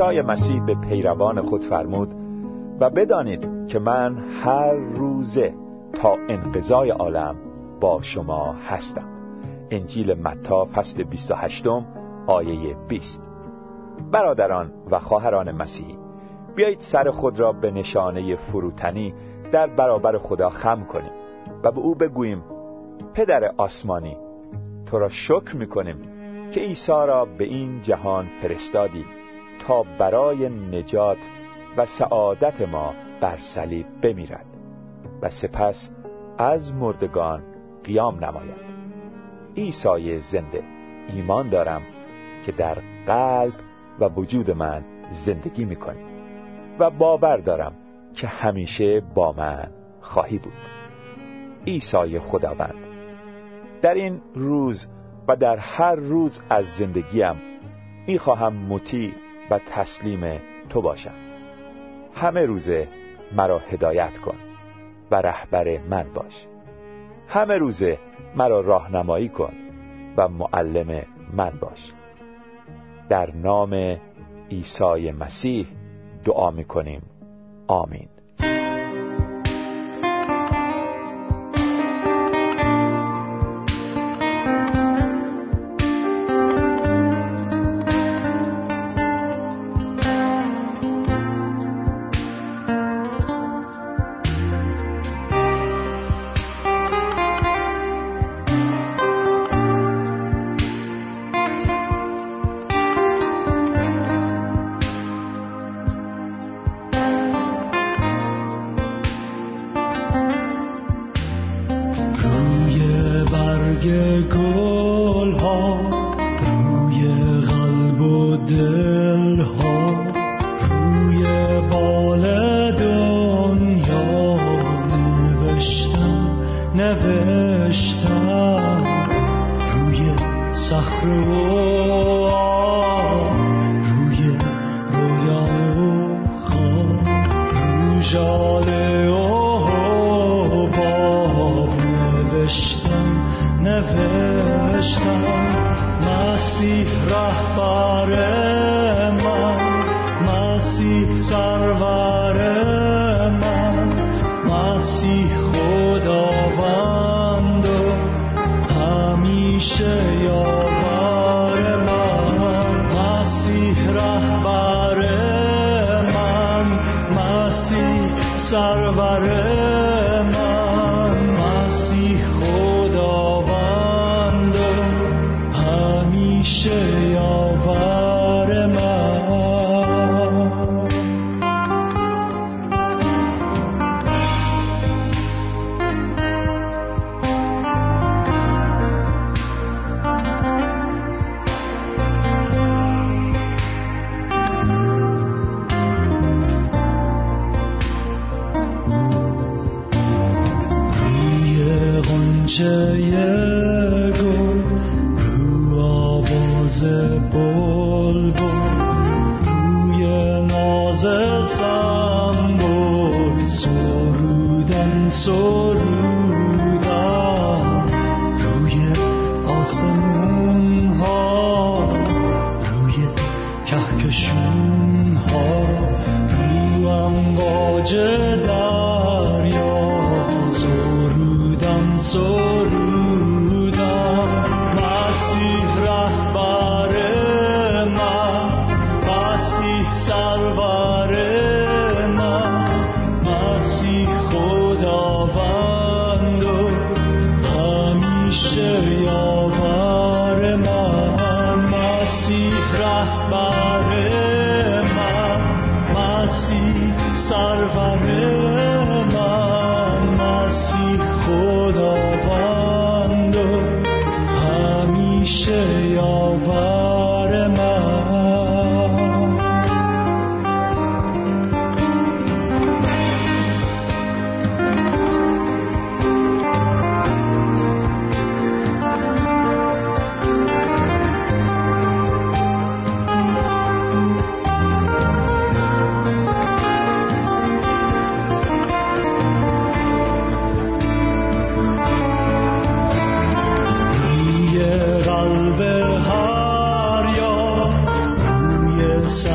عیسی مسیح به پیروان خود فرمود و بدانید که من هر روزه تا انقضای عالم با شما هستم. انجیل متا فصل 28 آیه 20 برادران و خواهران مسیحی بیایید سر خود را به نشانه فروتنی در برابر خدا خم کنیم و به او بگوییم پدر آسمانی تو را شکر می‌کنیم که عیسی را به این جهان فرستادی. تا برای نجات و سعادت ما بر صلیب بمیرد و سپس از مردگان قیام نماید. عیسی زنده ایمان دارم که در قلب و وجود من زندگی می‌کنی و باور دارم که همیشه با من خواهی بود. عیسی خداوند در این روز و در هر روز از زندگیم می‌خواهم مطیع و تسلیم تو باشم. همه روزه مرا هدایت کن و رهبر من باش. همه روزه مرا راهنمایی کن و معلم من باش. در نام عیسی مسیح دعا می‌کنیم. آمین.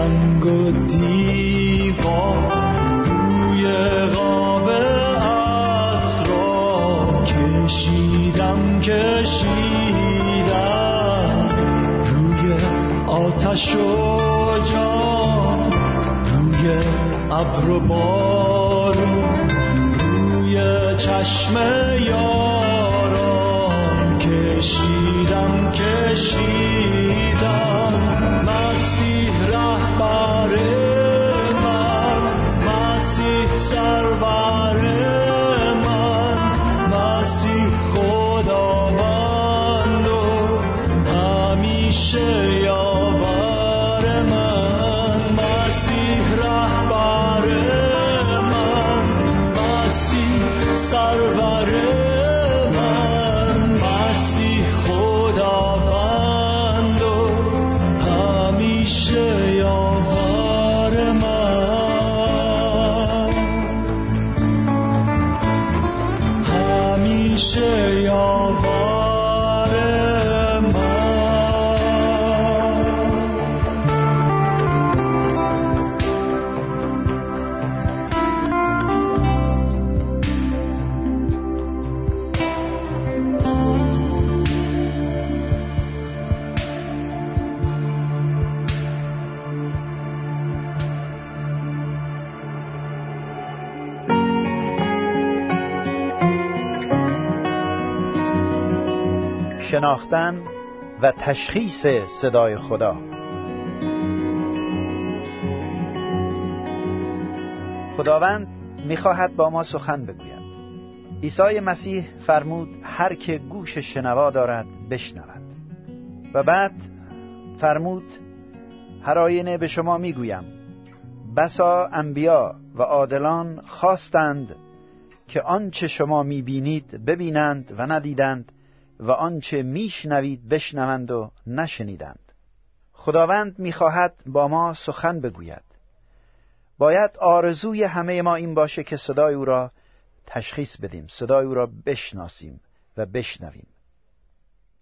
سنگ و دیوا روی قاب اسرا کشیدم کشیدم. روی آتش و جان روی ابر و بارون روی چشم یار. شناختن و تشخیص صدای خدا. خداوند می‌خواهد با ما سخن بگوید. عیسی مسیح فرمود هر که گوش شنوا دارد بشنود. و بعد فرمود هر آینه به شما می‌گویم. بسا انبیا و عادلان خواستند که آنچه شما می‌بینید ببینند و ندیدند. و آنچه میشنوید بشنوند و نشنیدند. خداوند می‌خواهد با ما سخن بگوید. باید آرزوی همه ما این باشه که صدای او را تشخیص بدیم صدای او را بشناسیم و بشنویم.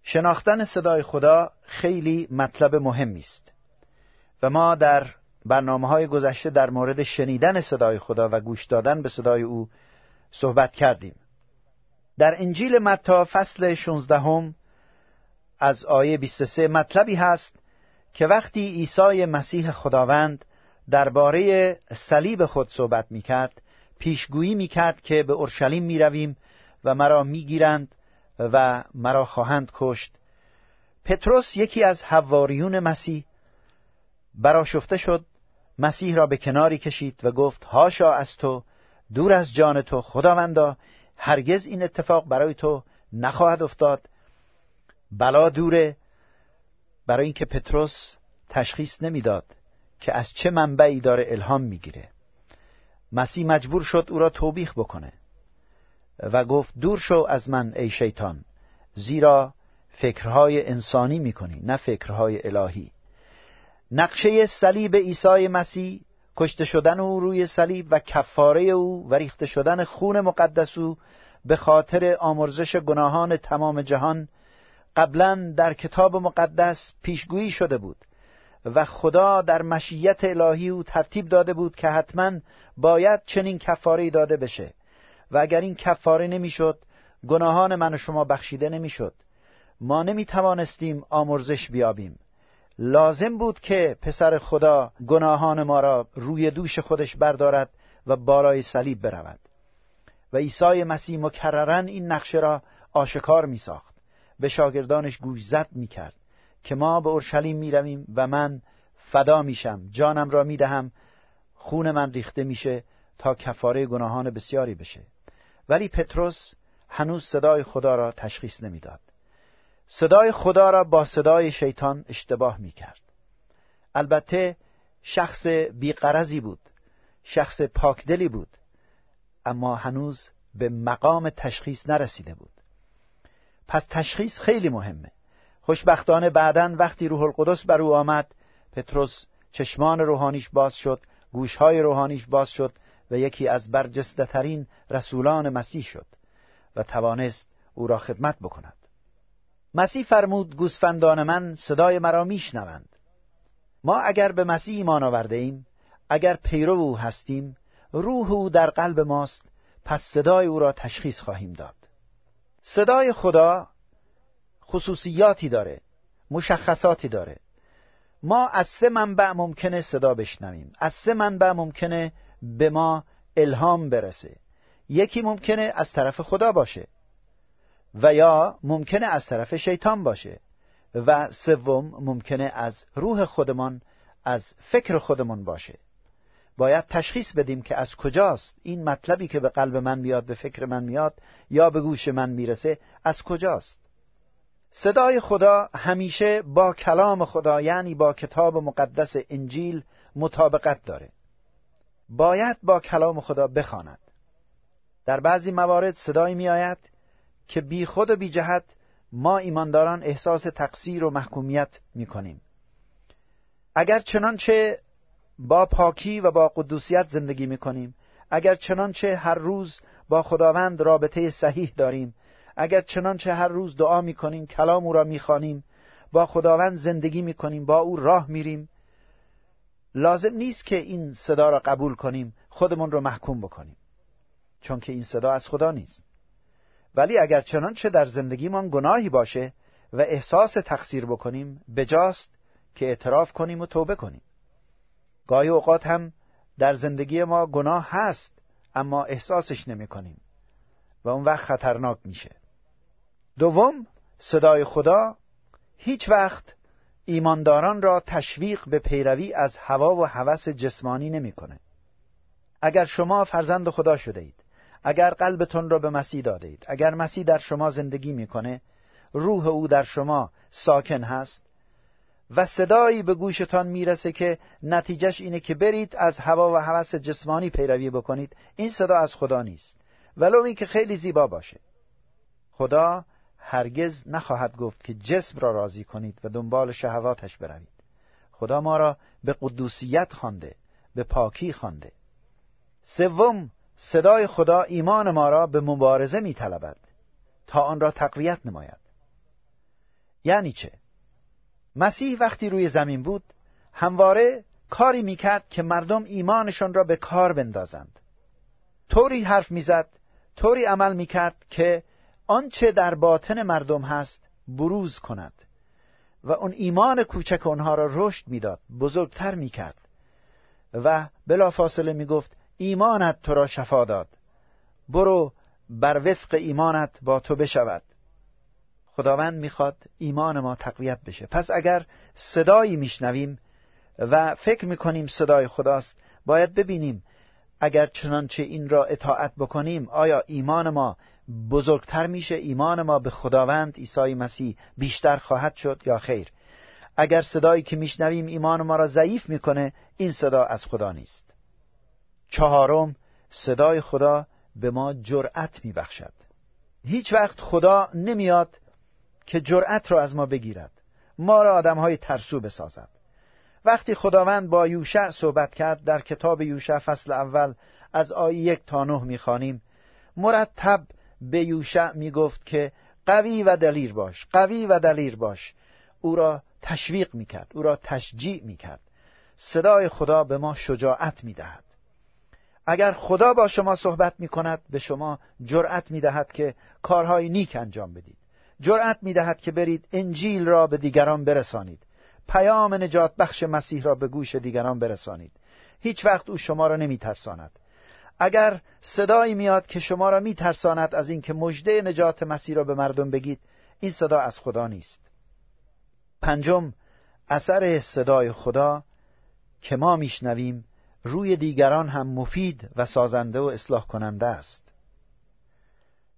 شناختن صدای خدا خیلی مطلب مهمی است و ما در برنامه های گذشته در مورد شنیدن صدای خدا و گوش دادن به صدای او صحبت کردیم. در انجیل متا فصل 16 از آیه 23 مطلبی هست که وقتی عیسی مسیح خداوند درباره صلیب خود صحبت می کرد پیشگویی می کرد که به اورشلیم می رویم و مرا می گیرند و مرا خواهند کشت. پتروس یکی از حواریون مسیح براشفته شد مسیح را به کناری کشید و گفت هاشا از تو دور از جان تو خداوندا هرگز این اتفاق برای تو نخواهد افتاد. بلا دوره برای اینکه پتروس تشخیص نمی‌داد که از چه منبعی داره الهام می‌گیره. مسیح مجبور شد او را توبیخ بکنه و گفت دور شو از من ای شیطان زیرا فکرهای انسانی می‌کنی نه فکرهای الهی. نقشه صلیب عیسی مسیح کشته شدن او روی صلیب و کفاره او و ریخته شدن خون مقدس او به خاطر آمرزش گناهان تمام جهان قبلا در کتاب مقدس پیشگویی شده بود و خدا در مشیت الهی او ترتیب داده بود که حتما باید چنین کفاره داده بشه و اگر این کفاره نمی‌شد گناهان من و شما بخشیده نمی‌شد. ما نمی توانستیم آمرزش بیابیم. لازم بود که پسر خدا گناهان ما را روی دوش خودش بردارد و بالای صلیب برود. و عیسی مسیح مکررا این نقشه را آشکار می ساخت به شاگردانش گوش زد می کرد که ما به اورشلیم می رویم و من فدا میشم جانم را می دهم خون من ریخته میشه تا کفاره گناهان بسیاری بشه. ولی پتروس هنوز صدای خدا را تشخیص نمی‌داد. صدای خدا را با صدای شیطان اشتباه می کرد البته شخص بیقرزی بود شخص پاکدلی بود اما هنوز به مقام تشخیص نرسیده بود. پس تشخیص خیلی مهمه. خوشبختانه بعدا وقتی روح القدس بر او آمد پتروس چشمان روحانیش باز شد گوشهای روحانیش باز شد و یکی از برجسته ترین رسولان مسیح شد و توانست او را خدمت بکند. مسیح فرمود گوسفندان من صدای مرا میشنوند. ما اگر به مسیح ایمان آورده ایم اگر پیرو او هستیم روح او در قلب ماست پس صدای او را تشخیص خواهیم داد. صدای خدا خصوصیاتی داره مشخصاتی داره. ما از سه منبع ممکنه صدا بشنویم. از سه منبع ممکنه به ما الهام برسه. یکی ممکنه از طرف خدا باشه. و یا ممکنه از طرف شیطان باشه و سوم ممکنه از روح خودمان از فکر خودمان باشه. باید تشخیص بدیم که از کجاست این مطلبی که به قلب من میاد به فکر من میاد یا به گوش من می‌رسه از کجاست؟ صدای خدا همیشه با کلام خدا یعنی با کتاب مقدس انجیل مطابقت داره. باید با کلام خدا بخواند. در بعضی موارد صدایی میآید که بی خود و بی جهت ما ایمانداران احساس تقصیر و محکومیت می کنیم اگر چنانچه با پاکی و با قدوسیت زندگی می کنیم اگر چنانچه هر روز با خداوند رابطه صحیح داریم اگر چنانچه هر روز دعا می کنیم کلام او را می خانیم با خداوند زندگی می کنیم با او راه میریم لازم نیست که این صدا را قبول کنیم خودمون را محکوم بکنیم. چون که این صدا از خدا نیست. ولی اگر چنانچه در زندگیمان گناهی باشه و احساس تقصیر بکنیم بجاست که اعتراف کنیم و توبه کنیم گاهی اوقات هم در زندگی ما گناه هست اما احساسش نمی کنیم و اون وقت خطرناک میشه دوم صدای خدا هیچ وقت ایمانداران را تشویق به پیروی از هوا و هوس جسمانی نمی‌کنه. اگر شما فرزند خدا شده اید اگر قلبتون را به مسیح داده اگر مسیح در شما زندگی می‌کنه روح او در شما ساکن هست و صدایی به گوشتان می‌رسه که نتیجهش اینه که برید از هوا و هوس جسمانی پیروی بکنید. این صدا از خدا نیست. ولو که خیلی زیبا باشه. خدا هرگز نخواهد گفت که جسم را راضی کنید و دنبال شهواتش بروید. خدا ما را به قدوسیت خوانده به پاکی خوانده. سوم صدای خدا ایمان ما را به مبارزه می طلبد تا آن را تقویت نماید. یعنی چه؟ مسیح وقتی روی زمین بود همواره کاری می‌کرد که مردم ایمانشان را به کار بندازند. طوری حرف می‌زد طوری عمل می‌کرد که آنچه در باطن مردم هست بروز کند و اون ایمان کوچک آنها را رشد می‌داد بزرگتر می‌کرد و بلافاصله می‌گفت ایمانت تو را شفا داد. برو بر وفق ایمانت با تو بشود. خداوند می‌خواد ایمان ما تقویت بشه. پس اگر صدایی میشنویم و فکر می‌کنیم صدای خداست باید ببینیم اگر چنانچه این را اطاعت بکنیم آیا ایمان ما بزرگتر میشه؟ ایمان ما به خداوند عیسی مسیح بیشتر خواهد شد یا خیر؟ اگر صدایی که میشنویم ایمان ما را ضعیف می‌کنه این صدا از خدا نیست. چهارم صدای خدا به ما جرأت میبخشد. هیچ وقت خدا نمیاد که جرأت را از ما بگیرد. ما را آدم های ترسو بسازد. وقتی خداوند با یوشع صحبت کرد در کتاب یوشع فصل اول از آیه یک تا نه می‌خوانیم مرتب به یوشع می‌گفت که قوی و دلیر باش قوی و دلیر باش. او را تشویق می‌کرد او را تشجیع می‌کرد. صدای خدا به ما شجاعت می‌دهد. اگر خدا با شما صحبت می‌کند به شما جرأت می‌دهد که کارهای نیک انجام بدید. جرأت می‌دهد که برید انجیل را به دیگران برسانید. پیام نجات بخش مسیح را به گوش دیگران برسانید. هیچ وقت او شما را نمیترساند. اگر صدایی میاد که شما را میترساند از اینکه مژده نجات مسیح را به مردم بگید این صدا از خدا نیست. پنجم اثر صدای خدا که ما میشنویم روی دیگران هم مفید و سازنده و اصلاح کننده است.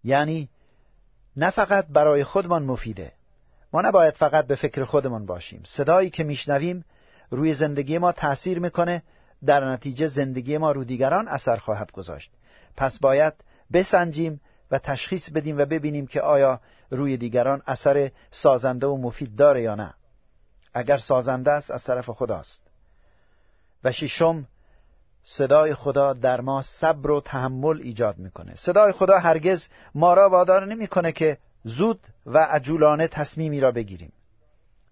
یعنی نه فقط برای خودمان مفیده. ما نباید فقط به فکر خودمان باشیم. صدایی که میشنویم روی زندگی ما تأثیر می‌کنه. در نتیجه زندگی ما رو دیگران اثر خواهد گذاشت. پس باید بسنجیم و تشخیص بدیم و ببینیم که آیا روی دیگران اثر سازنده و مفید داره یا نه. اگر سازنده است از طرف خداست. و ششم صدای خدا در ما صبر و تحمل ایجاد می‌کنه. صدای خدا هرگز ما را وادار نمی‌کنه که زود و عجولانه تصمیمی را بگیریم.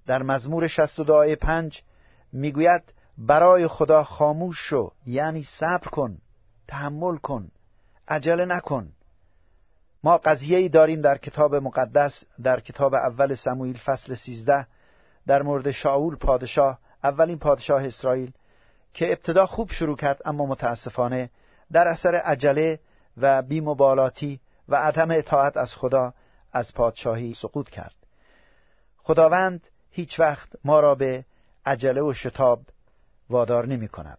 در مزمور 62 آیه 5 می‌گوید برای خدا خاموش شو یعنی صبر کن تحمل کن عجله نکن. ما قضیه ای داریم در کتاب مقدس در کتاب اول سموئیل فصل 13 در مورد شاول پادشاه اولین پادشاه اسرائیل. که ابتدا خوب شروع کرد اما متاسفانه در اثر عجله و بیمبالاتی و عدم اطاعت از خدا از پادشاهی سقوط کرد. خداوند هیچ وقت ما را به عجله و شتاب وادار نمی کند.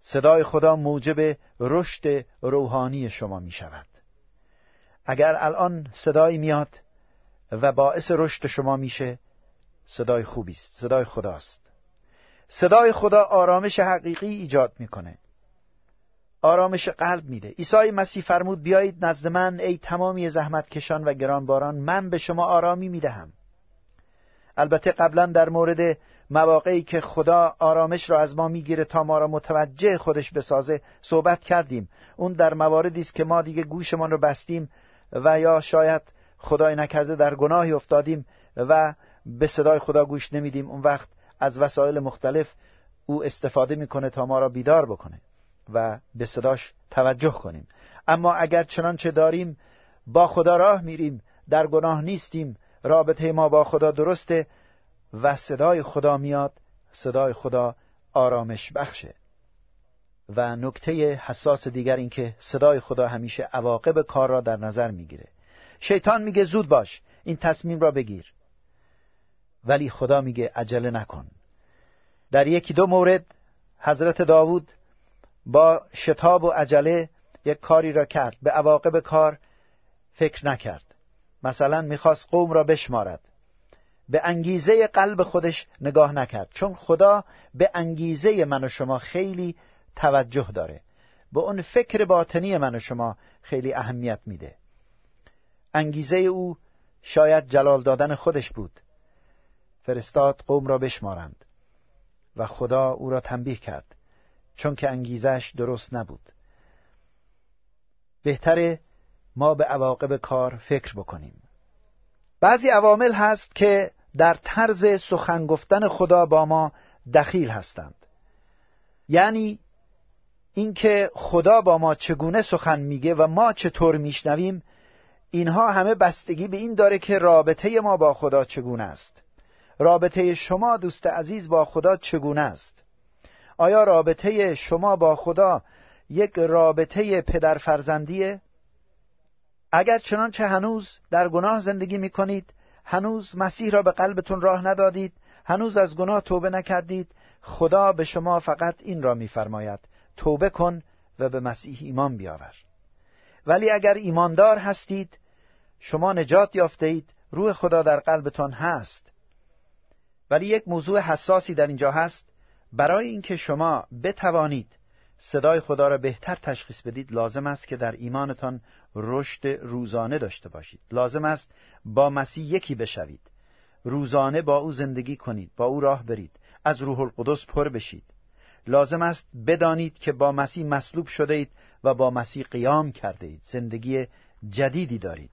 صدای خدا موجب رشد روحانی شما می شود. اگر الان صدایی میاد و باعث رشد شما میشه صدای خوبی است صدای خداست. صدای خدا آرامش حقیقی ایجاد می‌کنه. آرامش قلب میده. عیسی مسیح فرمود بیایید نزد من ای تمامی زحمت کشان و گرانباران من به شما آرامی می‌دهم. البته قبلا در مورد مواقعی که خدا آرامش را از ما می‌گیره تا ما را متوجه خودش بسازه صحبت کردیم. اون در مواردی است که ما دیگه گوشمان رو بستیم و یا شاید خدای نکرده در گناهی افتادیم و به صدای خدا گوش نمیدیم. اون وقت از وسایل مختلف او استفاده می‌کنه تا ما را بیدار بکنه و به صداش توجه کنیم. اما اگر چنانچه داریم با خدا راه میریم در گناه نیستیم رابطه ما با خدا درسته و صدای خدا میاد صدای خدا آرامش بخشه. و نکته حساس دیگر این که صدای خدا همیشه عواقب کار را در نظر می‌گیره. شیطان میگه زود باش این تصمیم را بگیر. ولی خدا میگه عجله نکن. در یکی دو مورد حضرت داوود با شتاب و عجله یک کاری را کرد. به عواقب کار فکر نکرد. مثلا می‌خواست قوم را بشمارد. به انگیزه قلب خودش نگاه نکرد. چون خدا به انگیزه من و شما خیلی توجه داره. به اون فکر باطنی من و شما خیلی اهمیت میده. انگیزه او شاید جلال دادن خودش بود. فرستاد قوم را بشمارند. و خدا او را تنبیه کرد چون که انگیزش درست نبود. بهتره ما به عواقب کار فکر بکنیم. بعضی عوامل هست که در طرز سخن گفتن خدا با ما دخیل هستند. یعنی اینکه خدا با ما چگونه سخن میگه و ما چطور میشنویم اینها همه بستگی به این داره که رابطه ما با خدا چگونه است. رابطه شما دوست عزیز با خدا چگونه است؟ آیا رابطه شما با خدا یک رابطه پدر فرزندیه اگر چنانچه هنوز در گناه زندگی می کنید هنوز مسیح را به قلبتون راه ندادید هنوز از گناه توبه نکردید خدا به شما فقط این را میفرماید توبه کن و به مسیح ایمان بیاور. ولی اگر ایماندار هستید شما نجات یافته اید روح خدا در قلبتان هست ولی یک موضوع حساسی در اینجا هست. برای اینکه شما بتوانید صدای خدا را بهتر تشخیص بدید لازم است که در ایمانتان رشد روزانه داشته باشید. لازم است با مسیح یکی بشوید. روزانه با او زندگی کنید با او راه برید از روح القدس پر بشید. لازم است بدانید که با مسیح مصلوب شده اید و با مسیح قیام کرده اید. زندگی جدیدی دارید.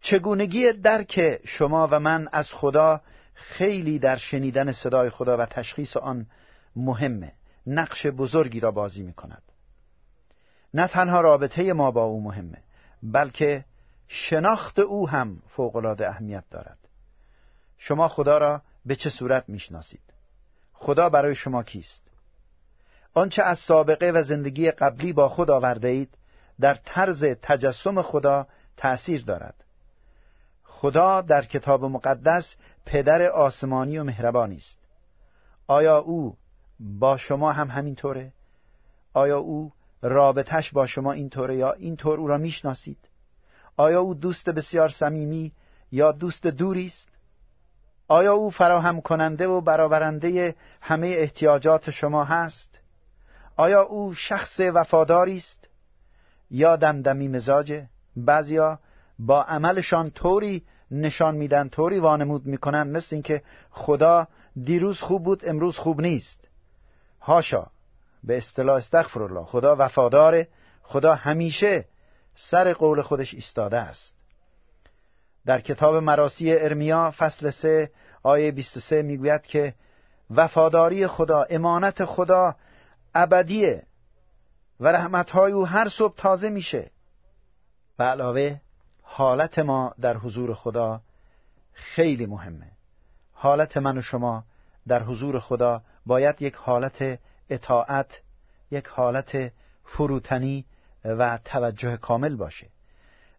چگونگی درک شما و من از خدا خیلی در شنیدن صدای خدا و تشخیص آن مهمه. نقش بزرگی را بازی می کند نه تنها رابطه ما با او مهمه بلکه شناخت او هم فوقالعاده اهمیت دارد. شما خدا را به چه صورت می‌شناسید؟ خدا برای شما کیست؟ آنچه از سابقه و زندگی قبلی با خود آورده اید در طرز تجسم خدا تأثیر دارد. خدا در کتاب مقدس پدر آسمانی و مهربانی است. آیا او با شما هم همینطوره؟ آیا او رابطش با شما اینطوره یا اینطور او را می‌شناسید؟ آیا او دوست بسیار صمیمی یا دوست دوری است؟ آیا او فراهم کننده و برآورنده همه احتیاجات شما هست؟ آیا او شخص وفاداری است یا دمدمی مزاجه؟ بعضیا با عملشان طوری نشان میدن طوری وانمود می‌کنن مثل اینکه خدا دیروز خوب بود امروز خوب نیست. هاشا به اصطلاح استغفر الله خدا وفاداره خدا همیشه سر قول خودش ایستاده است. در کتاب مراسی ارمیا فصل 3 آیه 23 می‌گوید که وفاداری خدا امانت خدا ابدیه و رحمتهای او هر صبح تازه میشه. به علاوه حالت ما در حضور خدا خیلی مهمه. حالت من و شما در حضور خدا باید یک حالت اطاعت یک حالت فروتنی و توجه کامل باشه.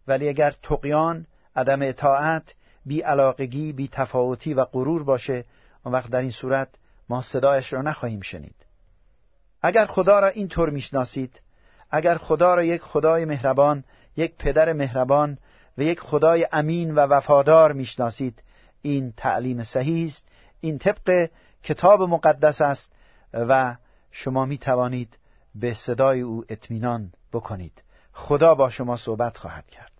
ولی اگر تقیان عدم اطاعت بی علاقگی بی تفاوتی و غرور باشه اون وقت در این صورت ما صدایش را نخواهیم شنید. اگر خدا را اینطور می‌شناسید اگر خدا را یک خدای مهربان یک پدر مهربان و یک خدای امین و وفادار می‌شناسید. این تعلیم صحیح است. این طبق کتاب مقدس است و شما می توانید به صدای او اطمینان بکنید. خدا با شما صحبت خواهد کرد.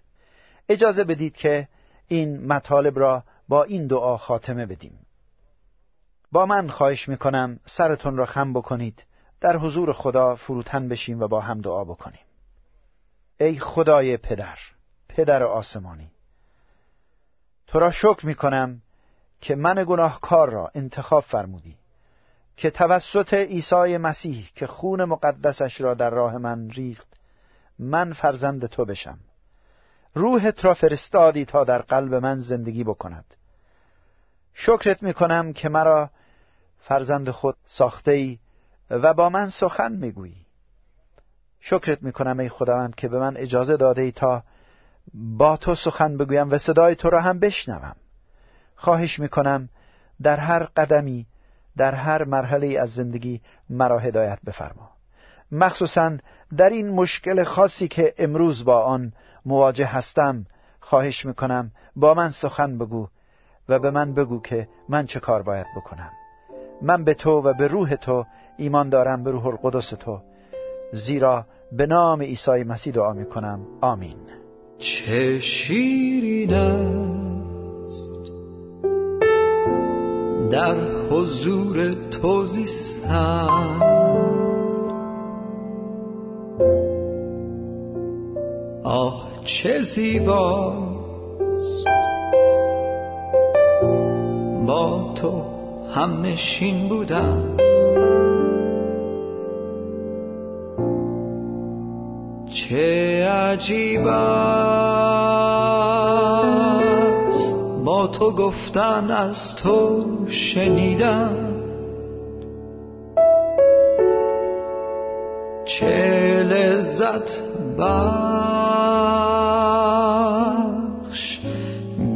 اجازه بدید که این مطالب را با این دعا خاتمه بدیم. با من خواهش می‌کنم سرتون را خم بکنید. در حضور خدا فروتن بشیم و با هم دعا بکنیم. ای خدای پدر پدر آسمانی. تو را شکر می‌کنم که من گناهکار را انتخاب فرمودی که توسط عیسی مسیح که خون مقدسش را در راه من ریخت من فرزند تو بشم. روحت را فرستادی تا در قلب من زندگی بکند. شکرت می‌کنم که مرا فرزند خود ساخته ای و با من سخن می‌گویی. شکرت می‌کنم ای خداوند که به من اجازه داده ای تا با تو سخن بگویم و صدای تو را هم بشنوم. خواهش می‌کنم در هر قدمی در هر مرحله از زندگی مرا هدایت بفرما. مخصوصا در این مشکل خاصی که امروز با آن مواجه هستم خواهش می‌کنم با من سخن بگو و به من بگو که من چه کار باید بکنم. من به تو و به روح تو ایمان دارم به روح القدس تو زیرا به نام عیسی مسیح دعا می‌کنم. آمین. چه شیرین است در حضور تو زیستن آه چه زیباست. با تو هم نشین بودم. چه عجیب است با تو گفتن از تو شنیدم. چه لذت بخش.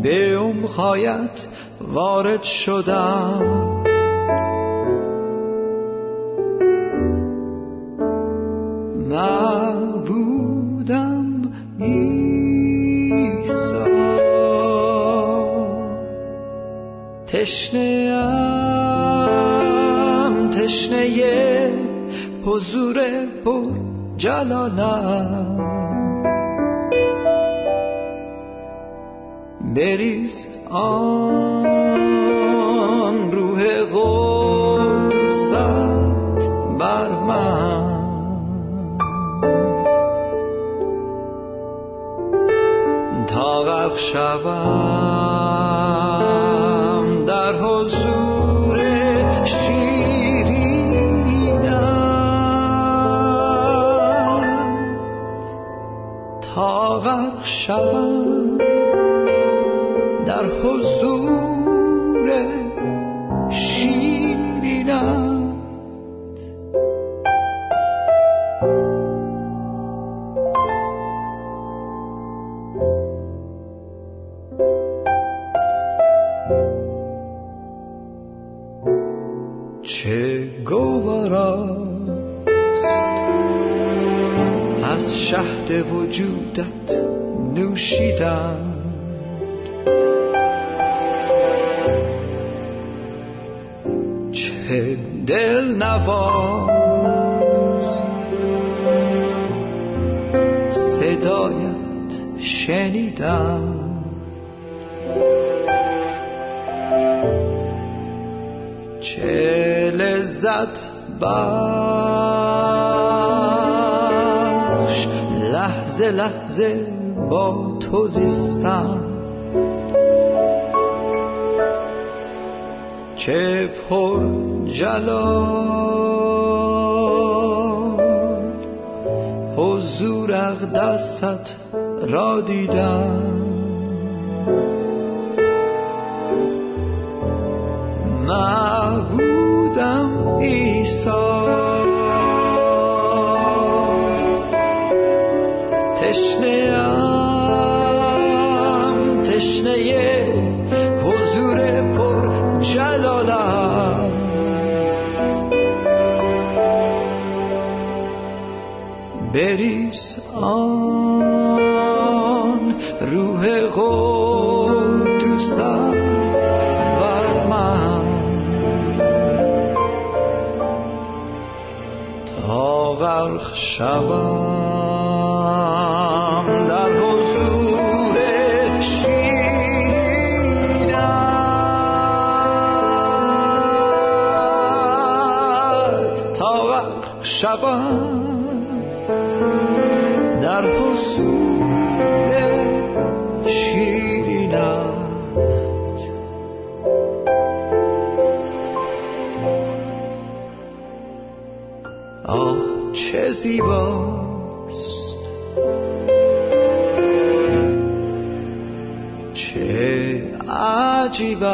به امخایت وارد شدم. تشنه ام تشنه حضور پر جلالم. بریز آن از شهد وجودت نوشیدم. چه دل نواز. صدایت شنیدم. چه لذت بخش لحظه با تو زیستم. چه پر جلال حضور اقدست را دیدم. بریز آن روح قدوست بر من. تا غرق شوم در حضور شیرینت. تا غرق شوم در حصول شیرینت آه چه زیباست. چه عجیب